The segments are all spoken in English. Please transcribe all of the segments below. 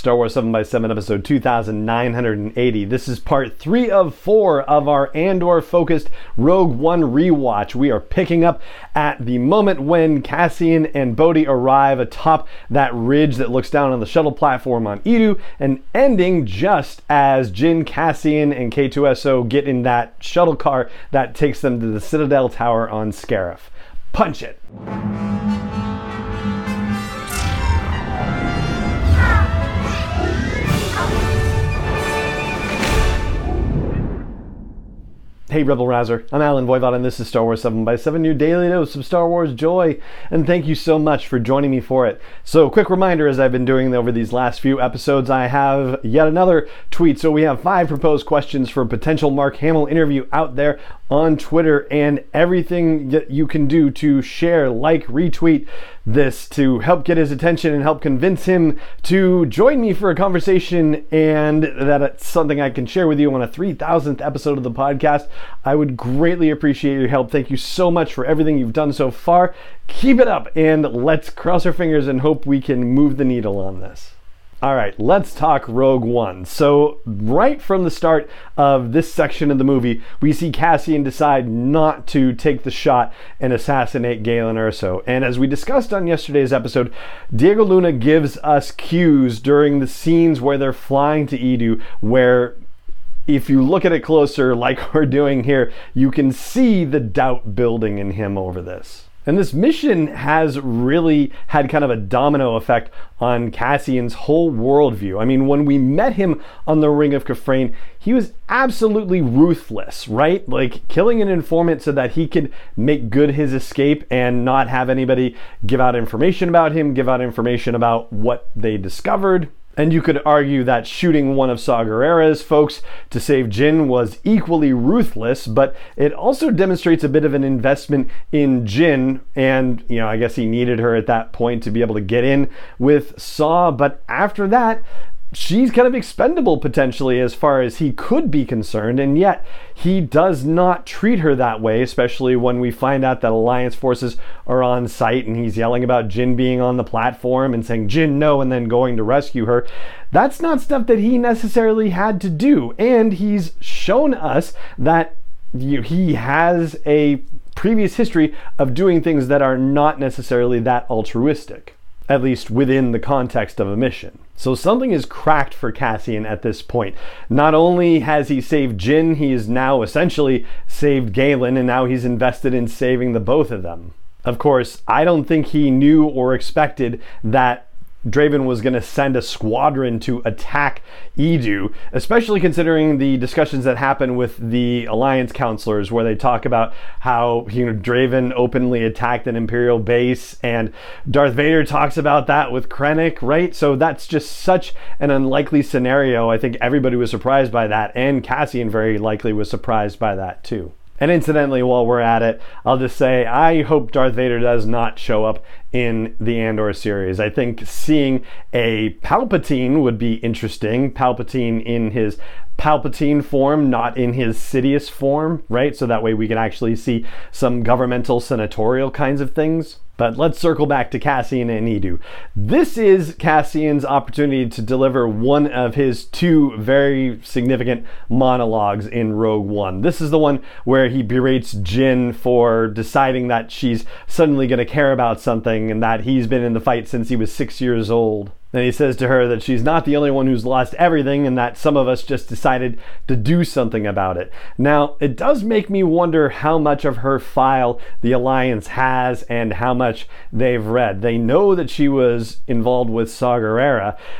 Star Wars 7x7 episode 2980. This is part 3 of 4 of our Andor focused Rogue One rewatch. We are picking up at the moment when Cassian and Bodhi arrive atop that ridge that looks down on the shuttle platform on Eadu and ending just as Jyn, Cassian, and K2SO get in that shuttle car that takes them to the Citadel Tower on Scarif. Punch it! Hey, Rebel Rouser. I'm Allen Voivod, and this is Star Wars 7 by 7 your daily dose of Star Wars joy. And thank you so much for joining me for it. So, quick reminder as I've been doing over these last few episodes, I have yet another tweet. So, we have five proposed questions for a potential Mark Hamill interview out there on Twitter, and everything that you can do to share, like, retweet this to help get his attention and help convince him to join me for a conversation, and that it's something I can share with you on a 3000th episode of the podcast. I would greatly appreciate your help. Thank you so much for everything you've done so far. Keep it up, and let's cross our fingers and hope we can move the needle on this. All right, let's talk Rogue One. So, right from the start of this section of the movie, we see Cassian decide not to take the shot and assassinate Galen Erso. And as we discussed on yesterday's episode, Diego Luna gives us cues during the scenes where they're flying to Eadu, where if you look at it closer, like we're doing here, you can see the doubt building in him over this. And this mission has really had kind of a domino effect on Cassian's whole worldview. I mean, when we met him on the Ring of Kafrene, he was absolutely ruthless, right? Like killing an informant so that he could make good his escape and not have anybody give out information about him, give out information about what they discovered, and you could argue that shooting one of Saw Gerrera's folks to save Jyn was equally ruthless, but it also demonstrates a bit of an investment in Jyn. and you know, I guess he needed her at that point to be able to get in with Saw, but after that, she's kind of expendable potentially as far as he could be concerned, and yet he does not treat her that way, especially when we find out that Alliance forces are on site and he's yelling about Jyn being on the platform and saying, Jyn, no, and then going to rescue her. That's not stuff that he necessarily had to do, and he's shown us that he has a previous history of doing things that are not necessarily that altruistic at least within the context of a mission. So something is cracked for Cassian at this point. Not only has he saved Jyn, he has now essentially saved Galen, and now he's invested in saving the both of them. Of course, I don't think he knew or expected that Draven was going to send a squadron to attack Eadu, especially considering the discussions that happen with the Alliance counselors, where they talk about how you know Draven openly attacked an Imperial base, and Darth Vader talks about that with Krennic, right? So that's just such an unlikely scenario. I think everybody was surprised by that, and Cassian very likely was surprised by that too. And incidentally, while we're at it, I'll just say I hope Darth Vader does not show up in the Andor series. I think seeing a Palpatine would be interesting. Palpatine in his Palpatine form, not in his Sidious form, right? So that way we can actually see some governmental senatorial kinds of things. But let's circle back to Cassian and Eadu. This is Cassian's opportunity to deliver one of his two very significant monologues in Rogue One. This is the one where he berates Jyn for deciding that she's suddenly going to care about something and that he's been in the fight since he was six years old. Then he says to her that she's not the only one who's lost everything and that some of us just decided to do something about it. Now, it does make me wonder how much of her file the Alliance has and how much they've read. They know that she was involved with Saw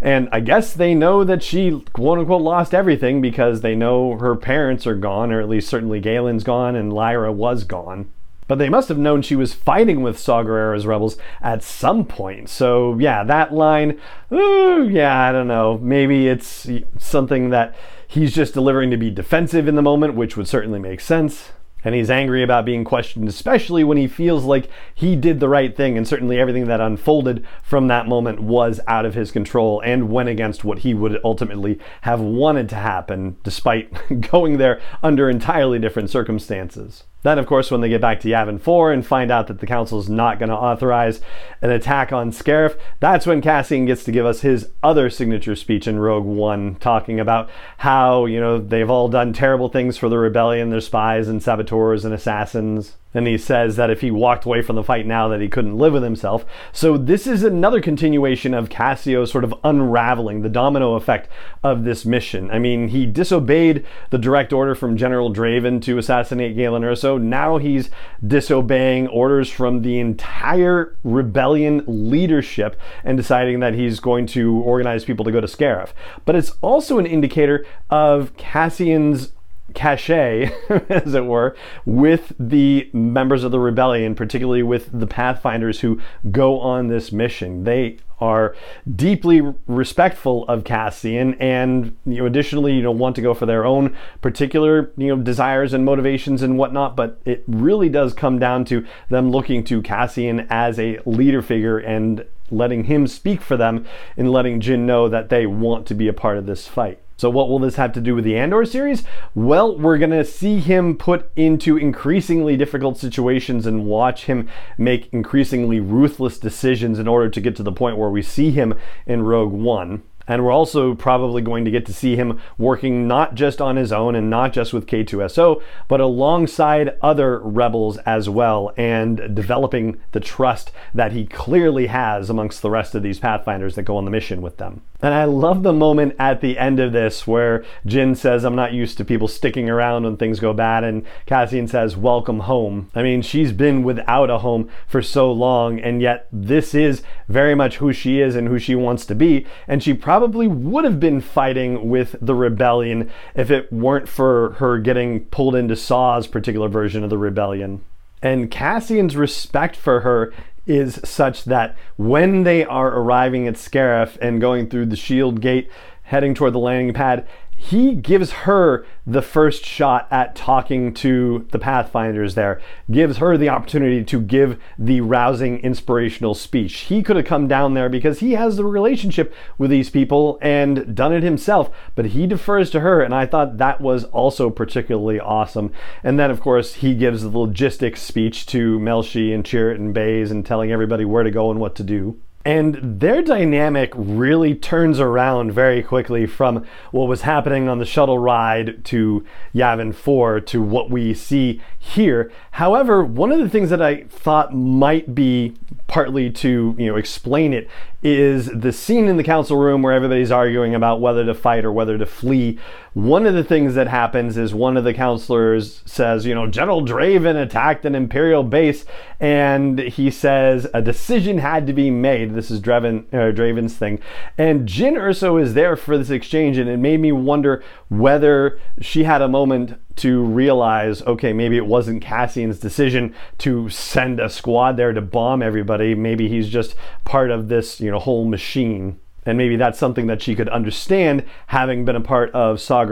and I guess they know that she, quote unquote, lost everything because they know her parents are gone, or at least certainly Galen's gone and Lyra was gone. But they must have known she was fighting with Saw Gerrera's rebels at some point. So, yeah, that line, ooh, yeah, I don't know. Maybe it's something that he's just delivering to be defensive in the moment, which would certainly make sense and he's angry about being questioned, especially when he feels like he did the right thing, and certainly everything that unfolded from that moment was out of his control and went against what he would ultimately have wanted to happen, despite going there under entirely different circumstances. Then, of course, when they get back to Yavin 4 and find out that the Council is not going to authorize an attack on Scarif, that's when Cassian gets to give us his other signature speech in Rogue One, talking about how, you know, they've all done terrible things for the rebellion, they're spies and saboteurs and assassins. And he says that if he walked away from the fight now that he couldn't live with himself. So this is another continuation of Cassian sort of unraveling the domino effect of this mission. I mean, he disobeyed the direct order from General Draven to assassinate Galen Erso. Now he's disobeying orders from the entire rebellion leadership and deciding that he's going to organize people to go to Scarif. But it's also an indicator of Cassian's cachet, as it were, with the members of the rebellion, particularly with the Pathfinders who go on this mission. They are deeply respectful of Cassian and you know additionally you know want to go for their own particular you know desires and motivations and whatnot but it really does come down to them looking to Cassian as a leader figure and letting him speak for them and letting Jyn know that they want to be a part of this fight so, what will this have to do with the Andor series? Well, we're going to see him put into increasingly difficult situations and watch him make increasingly ruthless decisions in order to get to the point where we see him in Rogue One. And we're also probably going to get to see him working not just on his own and not just with K2SO, but alongside other rebels as well, and developing the trust that he clearly has amongst the rest of these Pathfinders that go on the mission with them. And I love the moment at the end of this where Jyn says, I'm not used to people sticking around when things go bad, and Cassian says, Welcome home. I mean, she's been without a home for so long, and yet this is very much who she is and who she wants to be, and she probably would have been fighting with the rebellion if it weren't for her getting pulled into Saw's particular version of the rebellion. And Cassian's respect for her is such that when they are arriving at Scarif and going through the shield gate, heading toward the landing pad, he gives her the first shot at talking to the Pathfinders there, gives her the opportunity to give the rousing, inspirational speech. He could have come down there because he has the relationship with these people and done it himself, but he defers to her, and I thought that was also particularly awesome. And then, of course, he gives the logistics speech to Melshi and Chirrut and Baze and telling everybody where to go and what to do. And their dynamic really turns around very quickly from what was happening on the shuttle ride to Yavin 4 to what we see here. However, one of the things that I thought might be partly to you know explain it is the scene in the council room where everybody's arguing about whether to fight or whether to flee. One of the things that happens is one of the counselors says, you know, General Draven attacked an Imperial base, and he says a decision had to be made. This is Draven, uh, Draven's thing. And Jyn Erso is there for this exchange, and it made me wonder whether she had a moment to realize, okay, maybe it wasn't Cassian's decision to send a squad there to bomb everybody. Maybe he's just part of this, you know, whole machine. And maybe that's something that she could understand, having been a part of Saw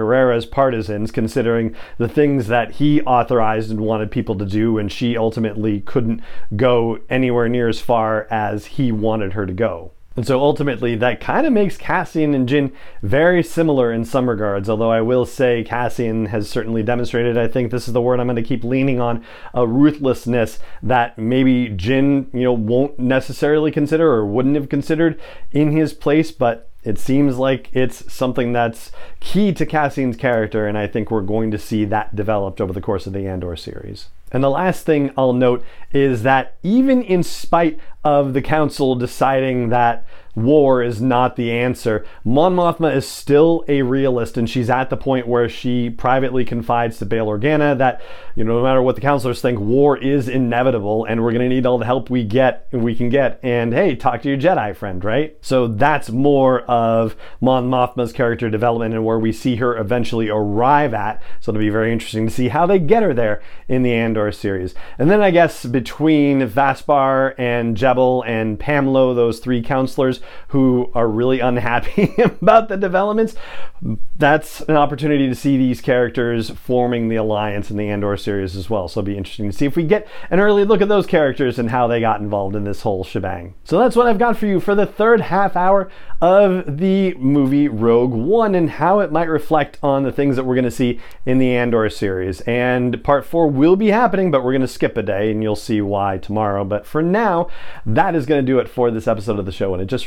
partisans, considering the things that he authorized and wanted people to do, and she ultimately couldn't go anywhere near as far as he wanted her to go. And so ultimately, that kind of makes Cassian and Jyn very similar in some regards. Although I will say Cassian has certainly demonstrated, I think this is the word I'm going to keep leaning on, a ruthlessness that maybe Jyn, you know, won't necessarily consider or wouldn't have considered in his place, but it seems like it's something that's key to Cassian's character, and I think we're going to see that developed over the course of the Andor series. And the last thing I'll note is that even in spite of the council deciding that war is not the answer. Mon Mothma is still a realist, and she's at the point where she privately confides to Bail Organa that, you know, no matter what the counselors think, war is inevitable, and we're going to need all the help we get, we can get. And hey, talk to your Jedi friend, right? So that's more of Mon Mothma's character development and where we see her eventually arrive at. So it'll be very interesting to see how they get her there in the Andor series. And then I guess between Vaspar and Jebel and Pamlo, those three counselors who are really unhappy about the developments, that's an opportunity to see these characters forming the alliance in the Andor series as well. So it'll be interesting to see if we get an early look at those characters and how they got involved in this whole shebang. So that's what I've got for you for the third half hour of the movie Rogue One and how it might reflect on the things that we're going to see in the Andor series. And part four will be happening, but we're going to skip a day and you'll see why tomorrow. But for now, that is going to do it for this episode of the show. And it just